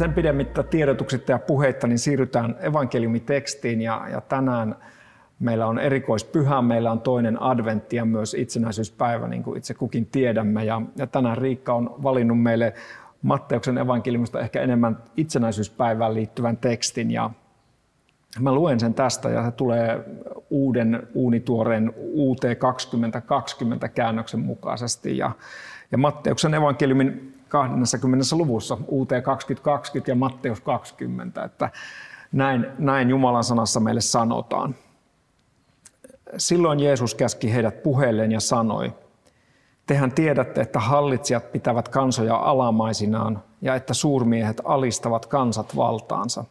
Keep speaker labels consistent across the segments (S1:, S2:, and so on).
S1: Sen pidemmittä tiedotuksista ja puheitta niin siirrytään evankeliumitekstiin ja, ja tänään meillä on erikoispyhä, meillä on toinen adventti ja myös itsenäisyyspäivä, niin kuin itse kukin tiedämme. Ja, ja tänään Riikka on valinnut meille Matteuksen evankeliumista ehkä enemmän itsenäisyyspäivään liittyvän tekstin. Ja mä luen sen tästä ja se tulee uuden uunituoreen UT 2020 käännöksen mukaisesti. Ja, ja Matteuksen evankeliumin 20. luvussa, UT 2020 ja Matteus 20, että näin, näin Jumalan sanassa meille sanotaan. Silloin Jeesus käski heidät puheelleen ja sanoi, Tehän tiedätte, että hallitsijat pitävät kansoja alamaisinaan ja että suurmiehet alistavat kansat valtaansa.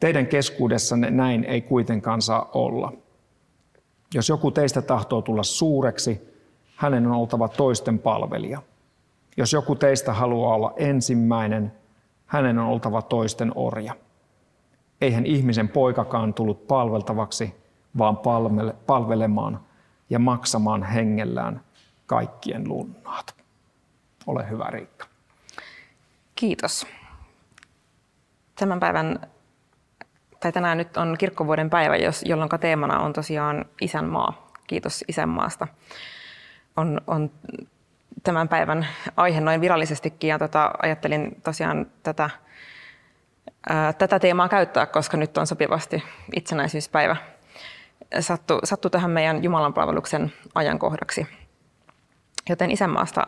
S1: Teidän keskuudessanne näin ei kuitenkaan saa olla. Jos joku teistä tahtoo tulla suureksi, hänen on oltava toisten palvelija – jos joku teistä haluaa olla ensimmäinen, hänen on oltava toisten orja. Eihän ihmisen poikakaan tullut palveltavaksi, vaan palvelemaan ja maksamaan hengellään kaikkien lunnaat. Ole hyvä Riikka.
S2: Kiitos. Tämän päivän, tai tänään nyt on kirkkovuoden päivä, jolloin teemana on tosiaan isänmaa. Kiitos isänmaasta. On, on tämän päivän aihe noin virallisestikin ja tota, ajattelin tosiaan tätä, ää, tätä teemaa käyttää, koska nyt on sopivasti itsenäisyyspäivä. Sattu, sattu tähän meidän Jumalanpalveluksen ajankohdaksi. Joten isänmaasta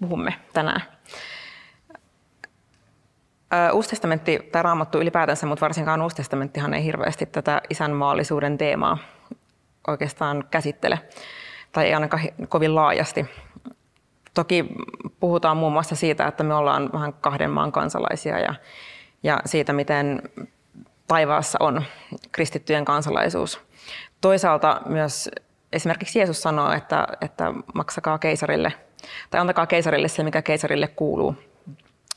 S2: puhumme tänään. Uusi testamentti tai raamattu ylipäätänsä, mutta varsinkaan Uusi testamenttihan ei hirveästi tätä isänmaallisuuden teemaa oikeastaan käsittele tai ei ainakaan kovin laajasti. Toki puhutaan muun muassa siitä, että me ollaan vähän kahden maan kansalaisia ja, ja siitä, miten taivaassa on kristittyjen kansalaisuus. Toisaalta myös esimerkiksi Jeesus sanoo, että, että maksakaa keisarille tai antakaa keisarille se, mikä keisarille kuuluu.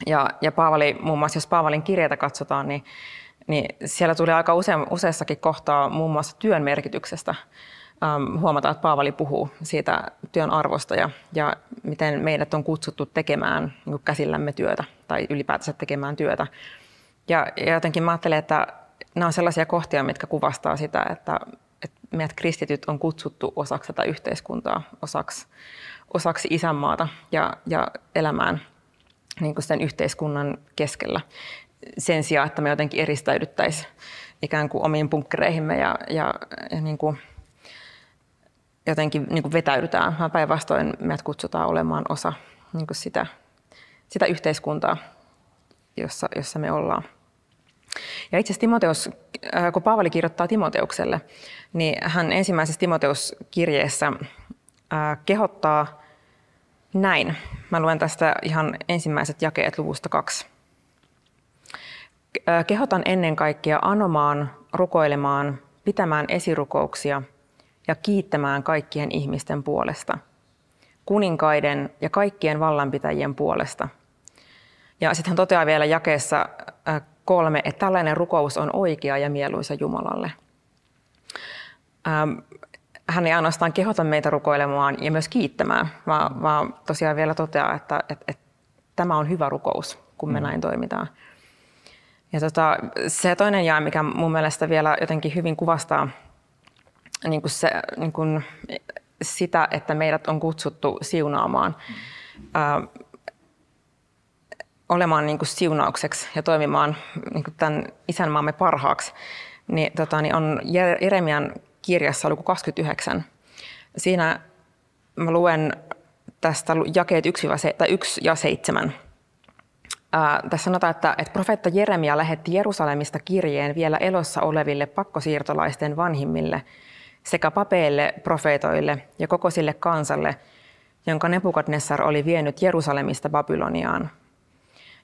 S2: Ja, ja Paavali, muun muassa jos Paavalin kirjeitä katsotaan, niin, niin siellä tulee aika use, useassakin kohtaa muun muassa työn merkityksestä ähm, huomata, että Paavali puhuu siitä työn arvosta ja, ja miten meidät on kutsuttu tekemään niin käsillämme työtä tai ylipäätänsä tekemään työtä. Ja, ja jotenkin mä ajattelen, että nämä on sellaisia kohtia, mitkä kuvastaa sitä, että, että meidät kristityt on kutsuttu osaksi tätä yhteiskuntaa, osaksi, osaksi isänmaata ja, ja elämään niin kuin sen yhteiskunnan keskellä sen sijaan, että me jotenkin eristäydyttäisiin ikään kuin omiin punkkereihimme ja, ja, ja niin kuin jotenkin niin kuin vetäydytään, vaan päinvastoin meidät kutsutaan olemaan osa niin kuin sitä, sitä yhteiskuntaa, jossa, jossa me ollaan. Ja itse asiassa Timoteus, äh, kun Paavali kirjoittaa Timoteukselle, niin hän ensimmäisessä Timoteuskirjeessä äh, kehottaa näin. Mä luen tästä ihan ensimmäiset jakeet luvusta kaksi. Äh, kehotan ennen kaikkea anomaan, rukoilemaan, pitämään esirukouksia – ja kiittämään kaikkien ihmisten puolesta, kuninkaiden ja kaikkien vallanpitäjien puolesta. Ja sitten hän toteaa vielä jakeessa äh, kolme, että tällainen rukous on oikea ja mieluisa Jumalalle. Ähm, hän ei ainoastaan kehota meitä rukoilemaan ja myös kiittämään, vaan, vaan tosiaan vielä toteaa, että, että, että tämä on hyvä rukous, kun me mm. näin toimitaan. Ja tota, se toinen jää, mikä mun mielestä vielä jotenkin hyvin kuvastaa niin kuin se, niin kuin sitä, että meidät on kutsuttu siunaamaan, ää, olemaan niin kuin siunaukseksi ja toimimaan niin kuin tämän isänmaamme parhaaksi, niin, tota, niin on Jeremian kirjassa luku 29. Siinä mä luen tästä jakeet 1, tai 1 ja 7. Ää, tässä sanotaan, että, että profeetta Jeremia lähetti Jerusalemista kirjeen vielä elossa oleville pakkosiirtolaisten vanhimmille – sekä papeille, profeetoille ja koko sille kansalle, jonka Nebukadnessar oli vienyt Jerusalemista Babyloniaan.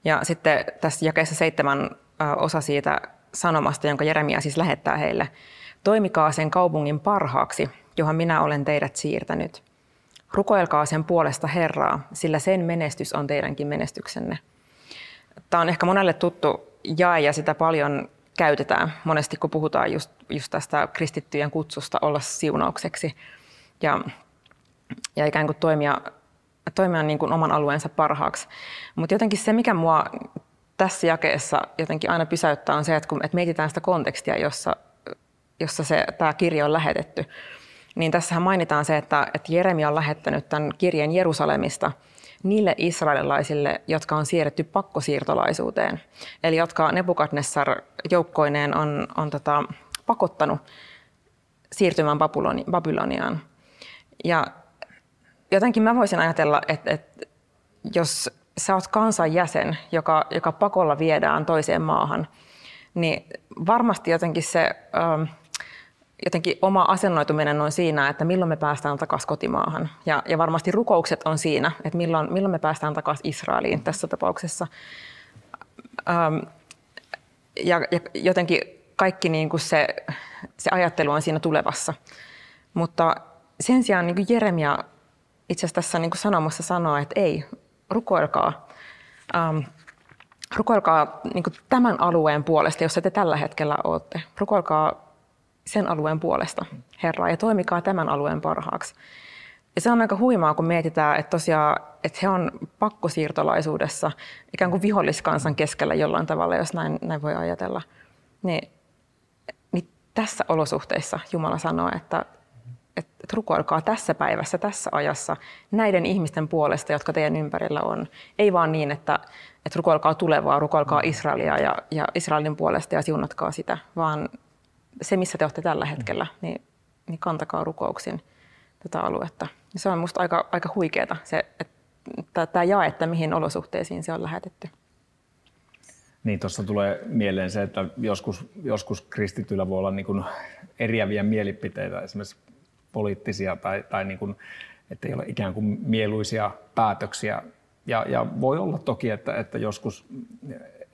S2: Ja sitten tässä jakeessa seitsemän osa siitä sanomasta, jonka Jeremia siis lähettää heille. Toimikaa sen kaupungin parhaaksi, johon minä olen teidät siirtänyt. Rukoilkaa sen puolesta Herraa, sillä sen menestys on teidänkin menestyksenne. Tämä on ehkä monelle tuttu jae ja sitä paljon käytetään monesti, kun puhutaan just, just tästä kristittyjen kutsusta olla siunaukseksi ja, ja ikään kuin toimia, toimia niin kuin oman alueensa parhaaksi. Mutta jotenkin se, mikä mua tässä jakeessa jotenkin aina pysäyttää, on se, että kun että mietitään sitä kontekstia, jossa, jossa se, tämä kirja on lähetetty, niin tässähän mainitaan se, että, että Jeremia on lähettänyt tämän kirjeen Jerusalemista niille israelilaisille, jotka on siirretty pakkosiirtolaisuuteen, eli jotka Nebukadnessar joukkoineen on, on tota, pakottanut siirtymään Babyloniaan. Ja jotenkin mä voisin ajatella, että, että jos sä oot kansan jäsen, joka, joka pakolla viedään toiseen maahan, niin varmasti jotenkin se ähm, jotenkin oma asennoituminen on siinä, että milloin me päästään takaisin kotimaahan. Ja, ja varmasti rukoukset on siinä, että milloin, milloin me päästään takaisin Israeliin tässä tapauksessa. Ähm, ja, ja jotenkin kaikki niin kuin se, se ajattelu on siinä tulevassa. Mutta sen sijaan niin kuin Jeremia itse asiassa tässä niin kuin sanomassa sanoo, että ei, rukoilkaa, ähm, rukoilkaa niin kuin tämän alueen puolesta, jossa te tällä hetkellä olette. Rukoilkaa sen alueen puolesta, Herra, ja toimikaa tämän alueen parhaaksi. Ja se on aika huimaa, kun mietitään, että tosiaan, että he on pakkosiirtolaisuudessa ikään kuin viholliskansan keskellä jollain tavalla, jos näin, näin voi ajatella. Niin, niin tässä olosuhteissa Jumala sanoo, että, että rukoilkaa tässä päivässä, tässä ajassa näiden ihmisten puolesta, jotka teidän ympärillä on. Ei vaan niin, että, että rukoilkaa tulevaa, rukoilkaa Israelia ja, ja Israelin puolesta ja siunatkaa sitä, vaan se, missä te olette tällä hetkellä, niin, niin kantakaa rukouksin tätä aluetta. Ja se on minusta aika, aika huikeaa, se, että tämä jae, että mihin olosuhteisiin se on lähetetty.
S1: Niin, tuossa tulee mieleen se, että joskus, joskus kristityillä voi olla niin kuin eriäviä mielipiteitä, esimerkiksi poliittisia tai, tai niin kuin, että ei ole ikään kuin mieluisia päätöksiä. Ja, ja voi olla toki, että, että joskus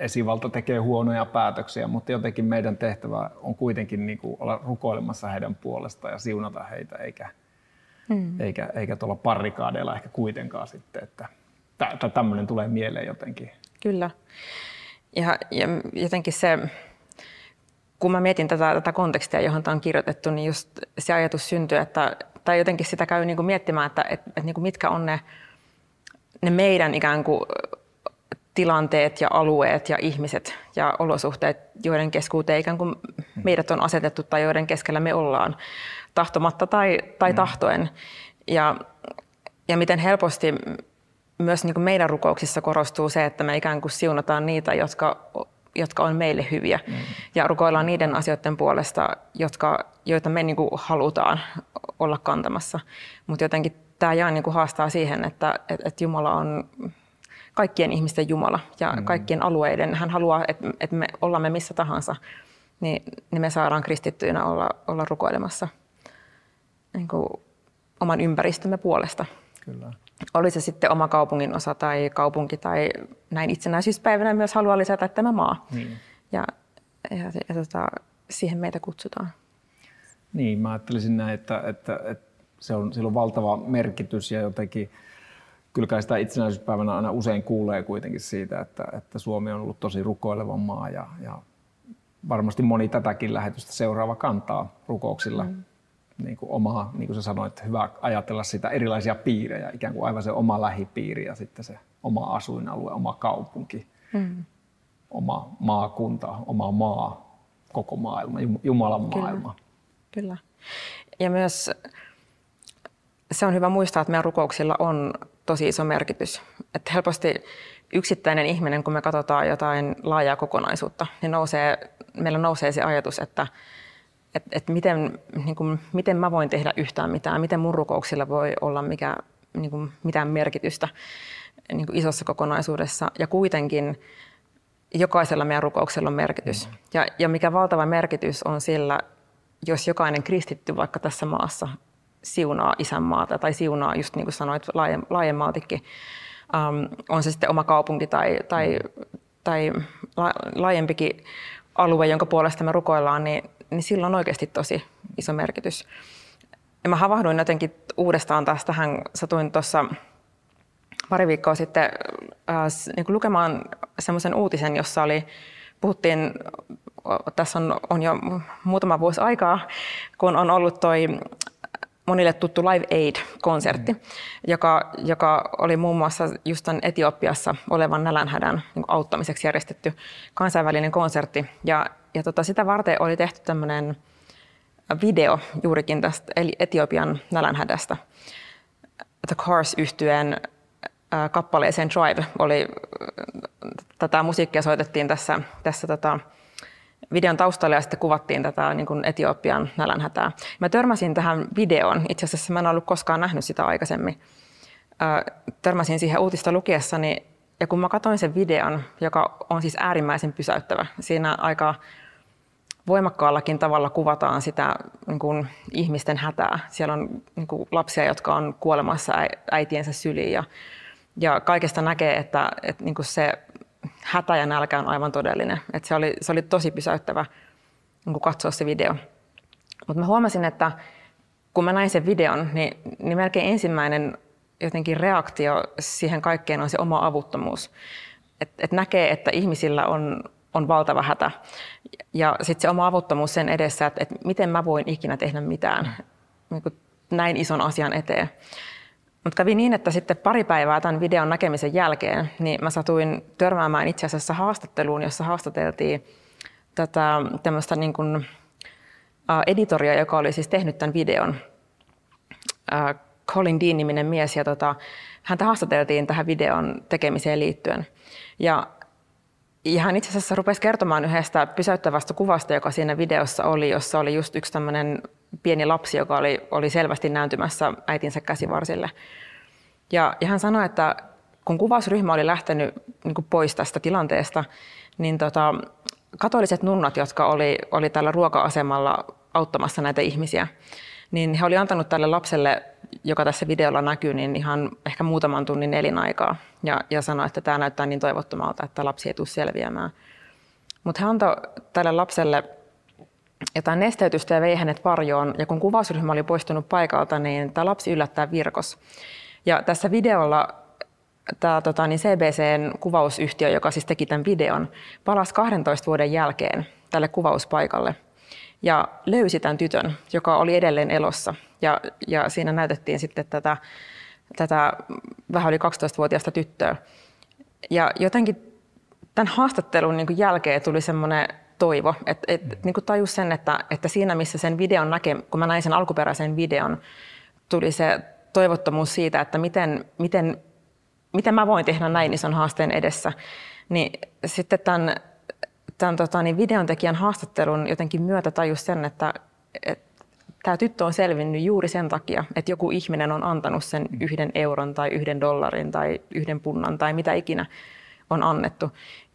S1: esivalta tekee huonoja päätöksiä, mutta jotenkin meidän tehtävä on kuitenkin niin kuin olla rukoilemassa heidän puolestaan ja siunata heitä, eikä, hmm. eikä, eikä tuolla parrikaadeilla ehkä kuitenkaan sitten, että tämmöinen tulee mieleen jotenkin.
S2: Kyllä. Ja, ja jotenkin se, kun mä mietin tätä, tätä kontekstia, johon tämä on kirjoitettu, niin just se ajatus syntyy, että, tai jotenkin sitä käy niin kuin miettimään, että, että, että niin kuin mitkä on ne, ne meidän ikään kuin tilanteet ja alueet ja ihmiset ja olosuhteet, joiden keskuuteen ikään kuin meidät on asetettu tai joiden keskellä me ollaan tahtomatta tai, tai mm. tahtoen. Ja, ja miten helposti myös niin kuin meidän rukouksissa korostuu se, että me ikään kuin siunataan niitä, jotka, jotka on meille hyviä. Mm. Ja rukoillaan niiden asioiden puolesta, jotka, joita me niin kuin halutaan olla kantamassa. Mutta jotenkin tämä jää niin kuin haastaa siihen, että, että Jumala on kaikkien ihmisten Jumala ja mm. kaikkien alueiden. Hän haluaa, että, että me ollaan me missä tahansa, niin, niin me saadaan kristittyinä olla, olla rukoilemassa niin kuin oman ympäristömme puolesta. Kyllä. Oli se sitten oma kaupungin osa tai kaupunki tai näin itsenäisyyspäivänä myös haluaa lisätä tämä maa. Niin. Ja, ja, ja, ja tota, siihen meitä kutsutaan.
S1: Niin, mä ajattelisin näin, että, että, että se on, sillä on valtava merkitys ja jotenkin – kyllä sitä itsenäisyyspäivänä aina usein kuulee kuitenkin siitä, että, että Suomi on ollut tosi rukoileva maa ja, ja varmasti moni tätäkin lähetystä seuraava kantaa rukouksilla mm. niin kuin omaa, niin kuin sä sanoit, hyvä ajatella sitä erilaisia piirejä, ikään kuin aivan se oma lähipiiri ja sitten se oma asuinalue, oma kaupunki, mm. oma maakunta, oma maa, koko maailma, Jumalan
S2: Kyllä.
S1: maailma.
S2: Kyllä. Ja myös se on hyvä muistaa, että meidän rukouksilla on tosi iso merkitys. Että helposti yksittäinen ihminen, kun me katsotaan jotain laajaa kokonaisuutta, niin nousee, meillä nousee se ajatus, että että et miten, niin kuin, miten mä voin tehdä yhtään mitään, miten mun rukouksilla voi olla mikä, niin kuin, mitään merkitystä niin kuin isossa kokonaisuudessa. Ja kuitenkin jokaisella meidän rukouksella on merkitys. Ja, ja mikä valtava merkitys on sillä, jos jokainen kristitty vaikka tässä maassa siunaa isänmaata tai siunaa, just niin kuin sanoit, laajemmaltikin. Um, on se sitten oma kaupunki tai, tai, tai laajempikin alue, jonka puolesta me rukoillaan, niin, niin sillä on oikeasti tosi iso merkitys. Ja mä havahduin jotenkin uudestaan taas tähän, satuin tuossa pari viikkoa sitten äh, niin lukemaan semmoisen uutisen, jossa oli, puhuttiin, tässä on, on jo muutama vuosi aikaa, kun on ollut toi monille tuttu Live Aid-konsertti, mm. joka, joka oli muun muassa just tämän Etiopiassa olevan nälänhädän niin auttamiseksi järjestetty kansainvälinen konsertti. Ja, ja tota, sitä varten oli tehty tämmöinen video juurikin tästä eli Etiopian nälänhädästä. The Cars yhtyeen kappaleeseen Drive oli, tätä musiikkia soitettiin tässä, tässä tota, videon taustalla ja sitten kuvattiin tätä niin kuin Etiopian nälänhätää. Mä törmäsin tähän videoon, itse asiassa mä en ollut koskaan nähnyt sitä aikaisemmin. Törmäsin siihen uutista lukiessani ja kun mä katsoin sen videon, joka on siis äärimmäisen pysäyttävä, siinä aika voimakkaallakin tavalla kuvataan sitä niin kuin ihmisten hätää. Siellä on niin kuin lapsia, jotka on kuolemassa äitiensä syliin ja, ja kaikesta näkee, että, että niin kuin se hätä ja nälkä on aivan todellinen. Et se, oli, se oli tosi pysäyttävä niin katsoa se video. Mutta mä huomasin, että kun mä näin sen videon, niin, niin melkein ensimmäinen jotenkin reaktio siihen kaikkeen on se oma avuttomuus. Että et näkee, että ihmisillä on, on valtava hätä. Ja sitten se oma avuttomuus sen edessä, että, että miten mä voin ikinä tehdä mitään niin näin ison asian eteen. Mutta kävi niin, että sitten pari päivää tämän videon näkemisen jälkeen, niin mä satuin törmäämään itse asiassa haastatteluun, jossa haastateltiin tätä tämmöistä niin kuin, editoria, joka oli siis tehnyt tämän videon. Colin Dean-niminen mies, ja tota, häntä haastateltiin tähän videon tekemiseen liittyen. Ja, ja hän itse asiassa rupesi kertomaan yhdestä pysäyttävästä kuvasta, joka siinä videossa oli, jossa oli just yksi tämmöinen pieni lapsi, joka oli, oli selvästi nääntymässä äitinsä käsivarsille. Ja, ja hän sanoi, että kun kuvausryhmä oli lähtenyt niin kuin pois tästä tilanteesta, niin tota, katoliset nunnat, jotka oli, oli tällä ruoka-asemalla auttamassa näitä ihmisiä, niin he oli antanut tälle lapselle, joka tässä videolla näkyy, niin ihan ehkä muutaman tunnin elinaikaa. Ja, ja sanoi, että tämä näyttää niin toivottomalta, että lapsi ei tule selviämään. Mutta hän antoi tälle lapselle jotain nesteytystä ja vei hänet varjoon. Ja kun kuvausryhmä oli poistunut paikalta, niin tämä lapsi yllättää virkos. Ja tässä videolla tämä tota, niin CBCn kuvausyhtiö, joka siis teki tämän videon, palasi 12 vuoden jälkeen tälle kuvauspaikalle ja löysi tämän tytön, joka oli edelleen elossa. Ja, ja siinä näytettiin sitten tätä, tätä vähän yli 12-vuotiaista tyttöä. Ja jotenkin tämän haastattelun niin jälkeen tuli semmoinen toivo. Että et, niin tajus sen, että, että siinä missä sen videon näkee, kun mä näin sen alkuperäisen videon, tuli se toivottomuus siitä, että miten, miten, miten mä voin tehdä näin ison haasteen edessä. Niin sitten tämän, tämän tota, niin videon tekijän haastattelun jotenkin myötä tajus sen, että, että tämä tyttö on selvinnyt juuri sen takia, että joku ihminen on antanut sen yhden euron tai yhden dollarin tai yhden punnan tai mitä ikinä on annettu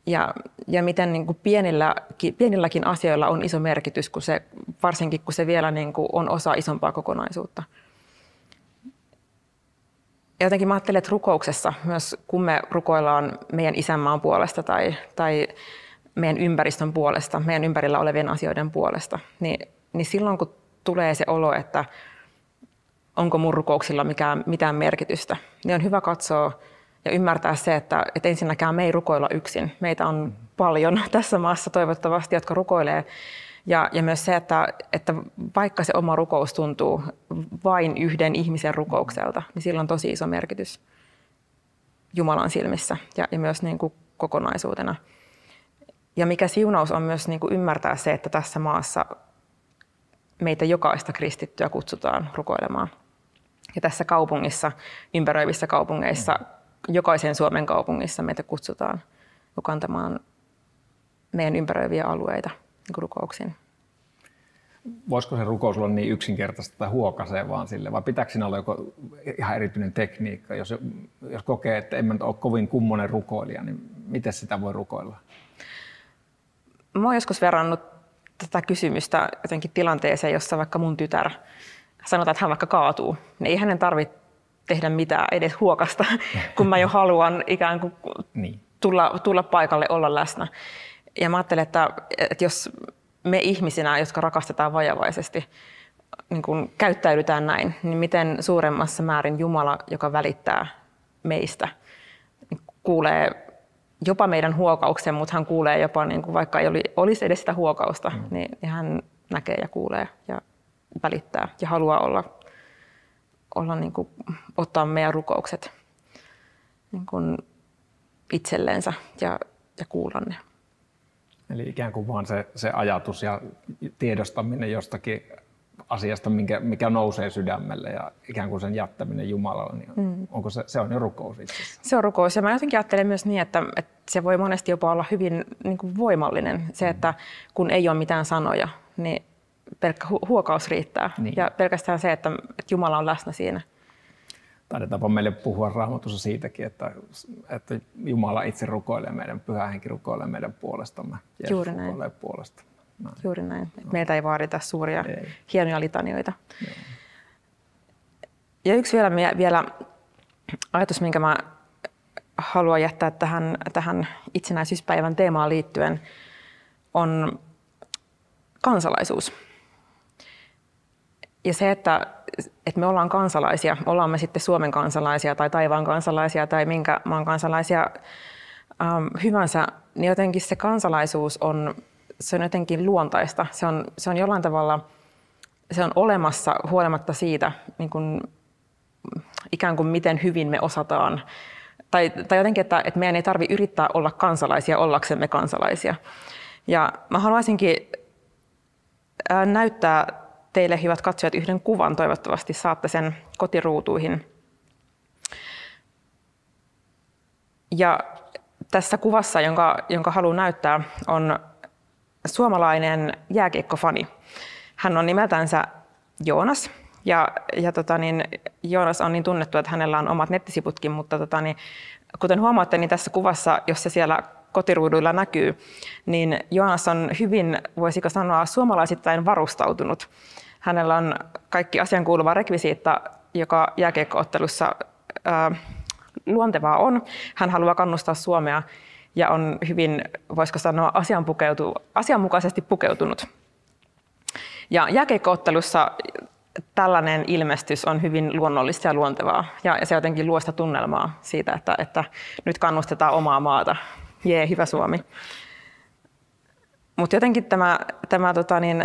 S2: ja, ja miten niin kuin pienillä, pienilläkin asioilla on iso merkitys, kun se, varsinkin kun se vielä niin kuin on osa isompaa kokonaisuutta. Ja jotenkin mä ajattelen, että rukouksessa, myös kun me rukoillaan meidän isänmaan puolesta tai, tai meidän ympäristön puolesta, meidän ympärillä olevien asioiden puolesta, niin, niin silloin kun tulee se olo, että onko mun rukouksilla mikään, mitään merkitystä, niin on hyvä katsoa ja ymmärtää se, että, että ensinnäkään me ei rukoilla yksin. Meitä on paljon tässä maassa toivottavasti, jotka rukoilee. Ja, ja myös se, että, että vaikka se oma rukous tuntuu vain yhden ihmisen rukoukselta, niin sillä on tosi iso merkitys Jumalan silmissä ja, ja myös niin kuin kokonaisuutena. Ja mikä siunaus on myös niin kuin ymmärtää se, että tässä maassa meitä jokaista kristittyä kutsutaan rukoilemaan. Ja tässä kaupungissa, ympäröivissä kaupungeissa jokaisen Suomen kaupungissa meitä kutsutaan kantamaan meidän ympäröiviä alueita niin rukouksiin.
S1: Voisiko se rukous olla niin yksinkertaista tai huokasee vaan sille, vai pitääkö siinä olla joku ihan erityinen tekniikka? Jos, jos kokee, että en ole kovin kummonen rukoilija, niin miten sitä voi rukoilla?
S2: Mä oon joskus verrannut tätä kysymystä jotenkin tilanteeseen, jossa vaikka mun tytär sanotaan, että hän vaikka kaatuu, niin ei hänen tarvitse tehdä mitään, edes huokasta, kun mä jo haluan ikään kuin niin. tulla, tulla paikalle, olla läsnä. Ja mä ajattelen, että, että jos me ihmisinä, jotka rakastetaan vajavaisesti, niin kun käyttäydytään näin, niin miten suuremmassa määrin Jumala, joka välittää meistä, niin kuulee jopa meidän huokauksen, mutta hän kuulee jopa, niin kuin vaikka ei olisi edes sitä huokausta, mm. niin, niin hän näkee ja kuulee ja välittää ja haluaa olla, olla niin kuin, ottaa meidän rukoukset niin kuin itselleensä ja, ja kuulla ne.
S1: Eli ikään kuin vaan se, se ajatus ja tiedostaminen jostakin asiasta, mikä, mikä nousee sydämelle ja ikään kuin sen jättäminen Jumalalle, niin mm. onko se, se on jo rukous itse
S2: Se on rukous ja mä jotenkin ajattelen myös niin, että, että se voi monesti jopa olla hyvin niin kuin voimallinen. Se, että kun ei ole mitään sanoja, niin pelkkä hu- huokaus riittää niin. ja pelkästään se, että, että Jumala on läsnä siinä.
S1: Taidetaanpa meille puhua raamatussa siitäkin, että, että Jumala itse rukoilee meidän, pyhä henki rukoilee meidän puolestamme. Jeesus Juuri näin. puolesta.
S2: Näin. Juuri näin. No. Meiltä ei vaadita suuria, ei. hienoja litanioita. Joo. Ja yksi vielä, vielä ajatus, minkä mä haluan jättää tähän, tähän itsenäisyyspäivän teemaan liittyen, on kansalaisuus. Ja se, että, että me ollaan kansalaisia, ollaan me sitten Suomen kansalaisia tai taivaan kansalaisia tai minkä maan kansalaisia ähm, hyvänsä, niin jotenkin se kansalaisuus on se on jotenkin luontaista. Se on, se on jollain tavalla se on olemassa huolimatta siitä, niin kuin, ikään kuin miten hyvin me osataan. Tai, tai jotenkin, että, että meidän ei tarvitse yrittää olla kansalaisia ollaksemme kansalaisia. Ja mä haluaisinkin näyttää teille, hyvät katsojat, yhden kuvan. Toivottavasti saatte sen kotiruutuihin. Ja tässä kuvassa, jonka, jonka haluan näyttää, on suomalainen jääkiekkofani. Hän on nimeltänsä Joonas. Ja, ja tota niin, Joonas on niin tunnettu, että hänellä on omat nettisivutkin, mutta tota niin, kuten huomaatte, niin tässä kuvassa, jos se siellä kotiruuduilla näkyy, niin Joonas on hyvin, voisiko sanoa, suomalaisittain varustautunut. Hänellä on kaikki asian kuuluva rekvisiitta, joka jääkiekkoottelussa ää, luontevaa on. Hän haluaa kannustaa Suomea ja on hyvin, voisiko sanoa, asianmukaisesti pukeutunut. Ja jääkeikkoottelussa tällainen ilmestys on hyvin luonnollista ja luontevaa. Ja se jotenkin luo sitä tunnelmaa siitä, että, että nyt kannustetaan omaa maata. Jee, hyvä Suomi. Mutta jotenkin tämä, tämä tota niin,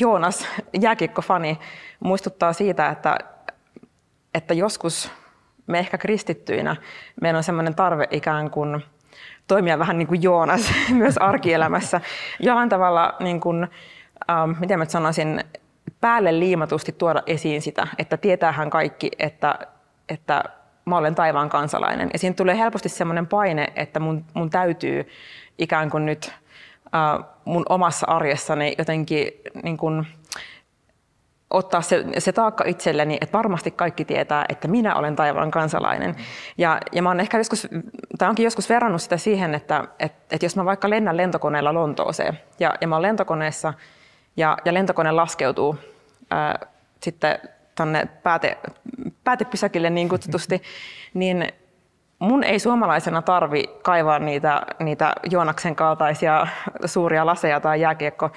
S2: Joonas, jääkiekkofani, muistuttaa siitä, että, että joskus me ehkä kristittyinä, meillä on sellainen tarve ikään kuin – toimia vähän niin kuin Joonas myös arkielämässä. Jollain tavalla, niin kuin, ähm, miten mä sanoisin, päälle liimatusti tuoda esiin sitä, että tietäähän kaikki, että, että mä olen taivaan kansalainen. Ja siinä tulee helposti semmoinen paine, että mun, mun täytyy ikään kuin nyt äh, mun omassa arjessani jotenkin niin kuin, ottaa se, se taakka itselleni, että varmasti kaikki tietää, että minä olen taivaan kansalainen. Ja, ja mä oon ehkä joskus, tai onkin joskus verrannut sitä siihen, että, että, että jos mä vaikka lennän lentokoneella Lontooseen, ja, ja mä oon lentokoneessa, ja, ja lentokone laskeutuu ää, sitten tänne pääte, päätepysäkille niin kutsutusti, niin mun ei suomalaisena tarvi kaivaa niitä, niitä Joonaksen kaltaisia suuria laseja tai jääkiekko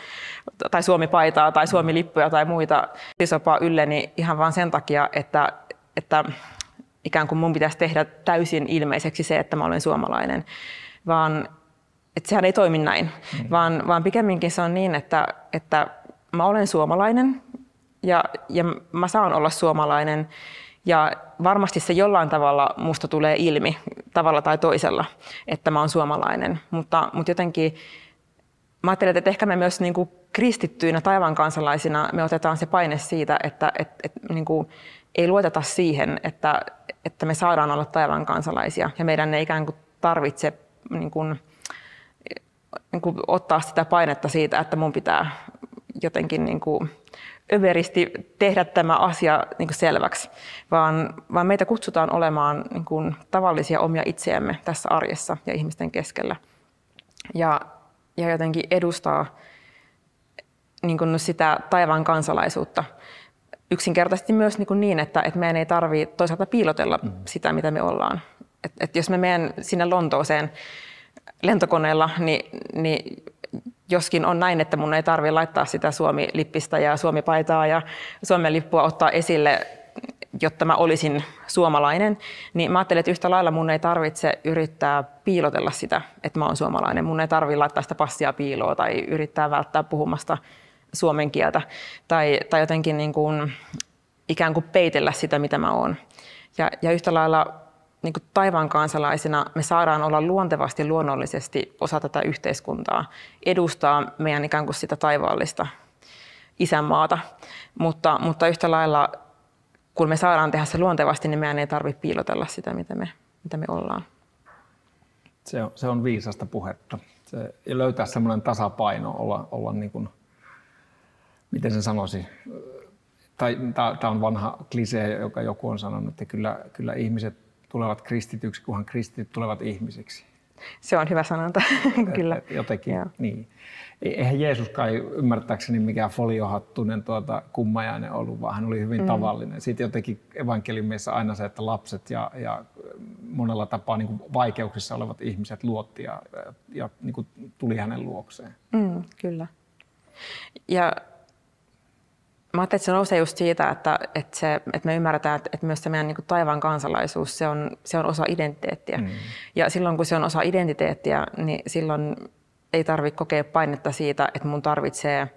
S2: tai Suomi-paitaa tai Suomi-lippuja tai muita isopaa ylleni ihan vain sen takia, että, että ikään kuin mun pitäisi tehdä täysin ilmeiseksi se, että mä olen suomalainen, vaan että sehän ei toimi näin, mm. vaan, vaan pikemminkin se on niin, että, että mä olen suomalainen ja, ja mä saan olla suomalainen ja varmasti se jollain tavalla musta tulee ilmi tavalla tai toisella, että mä oon suomalainen. Mutta, mutta jotenkin mä ajattelen, että ehkä me myös niin kuin kristittyinä taivaan kansalaisina me otetaan se paine siitä, että et, et, niin kuin ei luoteta siihen, että, että me saadaan olla taivaan kansalaisia ja meidän ei ikään kuin tarvitse niin kuin, niin kuin ottaa sitä painetta siitä, että mun pitää jotenkin niin kuin överisti tehdä tämä asia niin kuin selväksi, vaan, vaan meitä kutsutaan olemaan niin kuin tavallisia omia itseämme tässä arjessa ja ihmisten keskellä. Ja, ja jotenkin edustaa niin kuin sitä taivaan kansalaisuutta. Yksinkertaisesti myös niin, kuin niin että, että meidän ei tarvitse toisaalta piilotella mm. sitä, mitä me ollaan. Et, et jos me menen sinne Lontooseen lentokoneella, niin, niin joskin on näin, että mun ei tarvitse laittaa sitä Suomi-lippistä ja Suomi-paitaa ja Suomen lippua ottaa esille, jotta mä olisin suomalainen, niin mä ajattelin, että yhtä lailla mun ei tarvitse yrittää piilotella sitä, että mä oon suomalainen. Mun ei tarvitse laittaa sitä passia piiloa tai yrittää välttää puhumasta suomen kieltä tai, tai jotenkin niin kuin, ikään kuin peitellä sitä, mitä mä oon. Ja, ja yhtä lailla niin kuin taivaan kansalaisina me saadaan olla luontevasti, luonnollisesti osa tätä yhteiskuntaa, edustaa meidän ikään kuin sitä taivaallista isänmaata. Mutta, mutta yhtä lailla, kun me saadaan tehdä se luontevasti, niin meidän ei tarvitse piilotella sitä, mitä me, mitä me ollaan.
S1: Se on, se on viisasta puhetta. Se, ja löytää semmoinen tasapaino, olla, olla niin kuin, miten sen sanoisi, tai tämä on vanha klisee, joka joku on sanonut, että kyllä, kyllä ihmiset tulevat kristityksi, kunhan kristityt tulevat ihmisiksi.
S2: Se on hyvä sanonta, kyllä.
S1: Jotenkin, Joo. niin. E-, eihän Jeesus kai ymmärtääkseni mikään foliohattunen tuota, kummajainen ollut, vaan hän oli hyvin mm. tavallinen. Sitten jotenkin evankeliumissa aina se, että lapset ja, ja monella tapaa niin kuin vaikeuksissa olevat ihmiset luotti ja, ja niin kuin tuli hänen luokseen.
S2: Mm, kyllä. Ja Mä ajattelin, että se nousee just siitä, että, että, se, että me ymmärretään, että, että myös se meidän niin kuin taivaan kansalaisuus, se on, se on osa identiteettiä. Mm. Ja silloin kun se on osa identiteettiä, niin silloin ei tarvitse kokea painetta siitä, että mun tarvitsee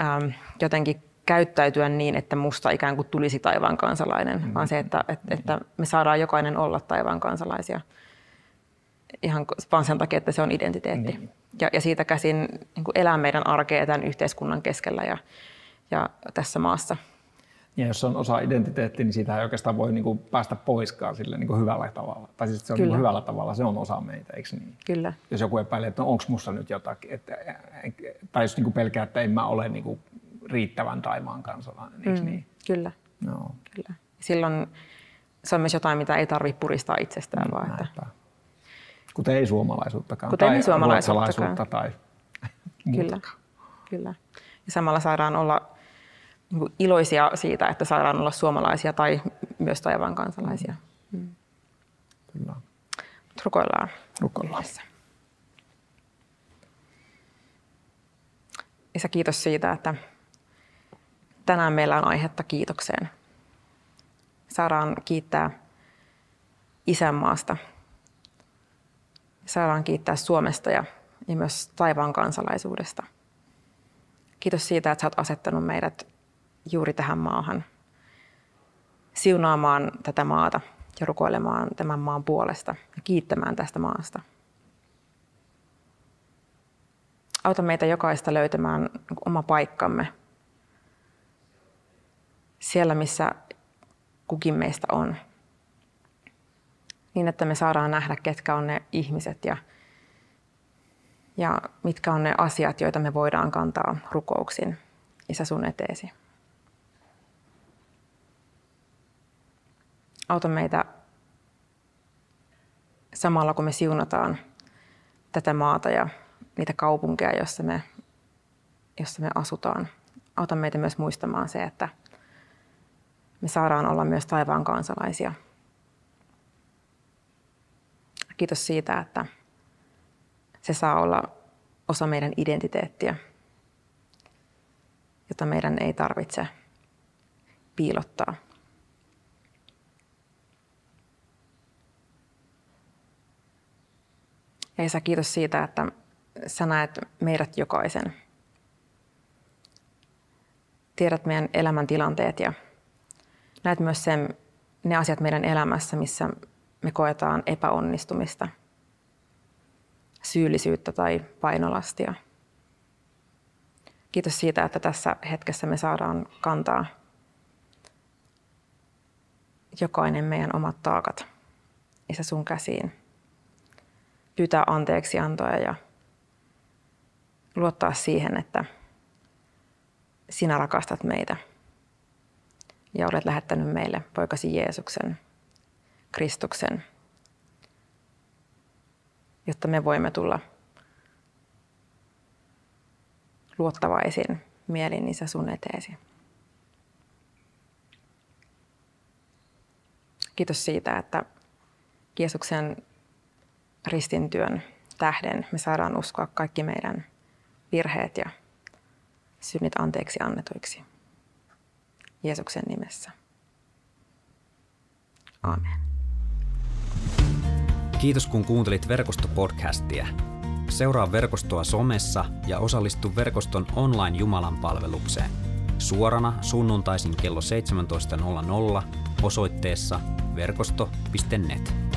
S2: äm, jotenkin käyttäytyä niin, että musta ikään kuin tulisi taivaan kansalainen, mm. vaan se, että, että, että me saadaan jokainen olla taivaan kansalaisia ihan vaan sen takia, että se on identiteetti. Mm. Ja, ja siitä käsin niin elää meidän arkea tämän yhteiskunnan keskellä ja, ja tässä maassa.
S1: Ja jos on osa identiteettiä, niin siitä ei oikeastaan voi niin kuin päästä poiskaan sille niin kuin hyvällä tavalla. Tai siis se on niin kuin hyvällä tavalla, se on osa meitä, eikö niin?
S2: Kyllä.
S1: Jos joku epäilee, että no, onko musta nyt jotakin, että, tai jos niin kuin pelkää, että en mä ole niin kuin riittävän taimaan kansalainen, eikö mm, niin?
S2: Kyllä. No. kyllä. Silloin se on myös jotain, mitä ei tarvitse puristaa itsestään. Mm, vaan, että...
S1: Kuten ei suomalaisuuttakaan.
S2: Kuten tai ei suomalaisuuttakaan.
S1: Tai
S2: Kyllä. Kyllä. Ja samalla saadaan olla iloisia siitä, että saadaan olla suomalaisia tai myös taivaan kansalaisia. Mm.
S1: Kyllä.
S2: Rukoillaan.
S1: Rukoillaan.
S2: Isä, kiitos siitä, että tänään meillä on aihetta kiitokseen. Saadaan kiittää isänmaasta. Saadaan kiittää Suomesta ja, ja myös taivaan kansalaisuudesta. Kiitos siitä, että sä oot asettanut meidät juuri tähän maahan siunaamaan tätä maata ja rukoilemaan tämän maan puolesta ja kiittämään tästä maasta. Auta meitä jokaista löytämään oma paikkamme siellä, missä kukin meistä on. Niin, että me saadaan nähdä, ketkä on ne ihmiset ja, ja mitkä on ne asiat, joita me voidaan kantaa rukouksin Isä sun eteesi. Auta meitä samalla, kun me siunataan tätä maata ja niitä kaupunkeja, joissa me, jossa me asutaan. Auta meitä myös muistamaan se, että me saadaan olla myös taivaan kansalaisia. Kiitos siitä, että se saa olla osa meidän identiteettiä, jota meidän ei tarvitse piilottaa. Ja Isä, kiitos siitä, että sä näet meidät jokaisen. Tiedät meidän elämäntilanteet ja näet myös sen, ne asiat meidän elämässä, missä me koetaan epäonnistumista, syyllisyyttä tai painolastia. Kiitos siitä, että tässä hetkessä me saadaan kantaa jokainen meidän omat taakat Isä sun käsiin pyytää anteeksiantoa ja luottaa siihen, että sinä rakastat meitä ja olet lähettänyt meille poikasi Jeesuksen, Kristuksen, jotta me voimme tulla luottavaisin mielin niissä sun eteesi. Kiitos siitä, että Jeesuksen ristintyön tähden me saadaan uskoa kaikki meidän virheet ja synnit anteeksi annetuiksi. Jeesuksen nimessä. Amen.
S3: Kiitos kun kuuntelit verkostopodcastia. Seuraa verkostoa somessa ja osallistu verkoston online Jumalan palvelukseen. Suorana sunnuntaisin kello 17.00 osoitteessa verkosto.net.